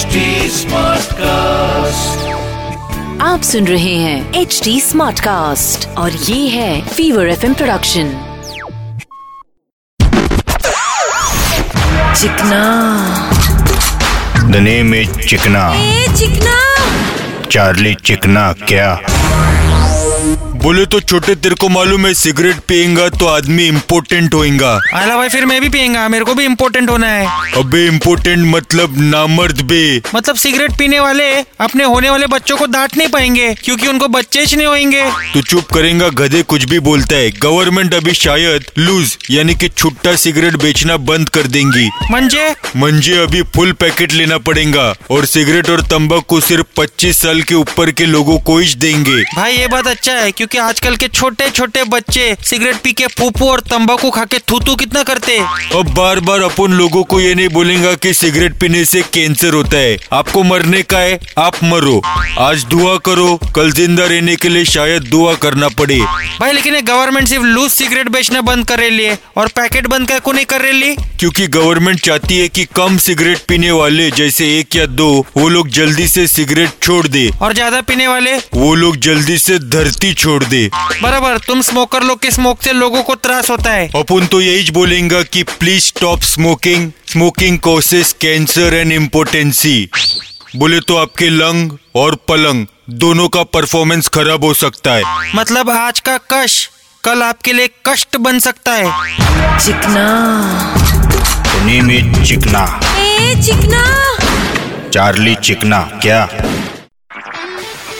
HD cast आप सुन रहे हैं एच डी स्मार्ट कास्ट और ये है Fever FM production Chikna. The name is Chikna. ए चिकना। चार्ली चिकना क्या? बोले तो छोटे तेरे को मालूम है सिगरेट पिएगा तो आदमी इम्पोर्टेंट होएगा। आला भाई फिर मैं भी पियेगा मेरे को भी इम्पोर्टेंट होना है। अबे इम्पोर्टेंट मतलब नामर्द बे। मतलब सिगरेट पीने वाले अपने होने वाले बच्चों को डांट नहीं पाएँगे क्योंकि उनको बच्चे ही नहीं होंगे तू चुप करेगा गधे कुछ भी बोलता है। गवर्नमेंट अभी शायद लूज यानी कि छुट्टा सिगरेट बेचना बंद कर देंगी। मंजे? मंजे अभी फुल पैकेट लेना पड़ेगा और सिगरेट और तंबाकू सिर्फ़ 25 साल के ऊपर के लोगों को ही देंगे। भाई ये बात अच्छा है क्योंकि आजकल के छोटे छोटे बच्चे सिगरेट पी के फूफू और तंबाकू खा के थूतू कितना करते? अब बार बार अपन लोगों को ये नहीं बोलेगा कि सिगरेट पीने से कैंसर होता है। आपको मरने का है आप मरो। आज दुआ करो कल ज़िंदा रहने के लिए शायद दुआ करना पड़े। भाई लेकिन गवर्नमेंट सिर्फ़ लूज सिगरेट बेचना बंद कर रही है और पैकेट बंद कर को नहीं कर रही क्योंकि गवर्नमेंट चाहती है कि कम सिगरेट पीने वाले जैसे एक या दो वो लोग जल्दी से सिगरेट छोड़ दे। और ज़्यादा पीने वाले? वो लोग जल्दी से धरती छोड़ दे। बराबर तुम स्मोकर लोग के स्मोक से लोगों को त्रास होता है। अपन तो यही बोलेंगे कि please stop smoking smoking causes cancer and importancy बोले तो आपके लंग और पलंग दोनों का परफॉर्मेंस खराब हो सकता है। मतलब आज का कश कल आपके लिए कष्ट बन सकता है। चिकना। इज़ चिकना। ए चिकना। चार्ली चिकना क्या?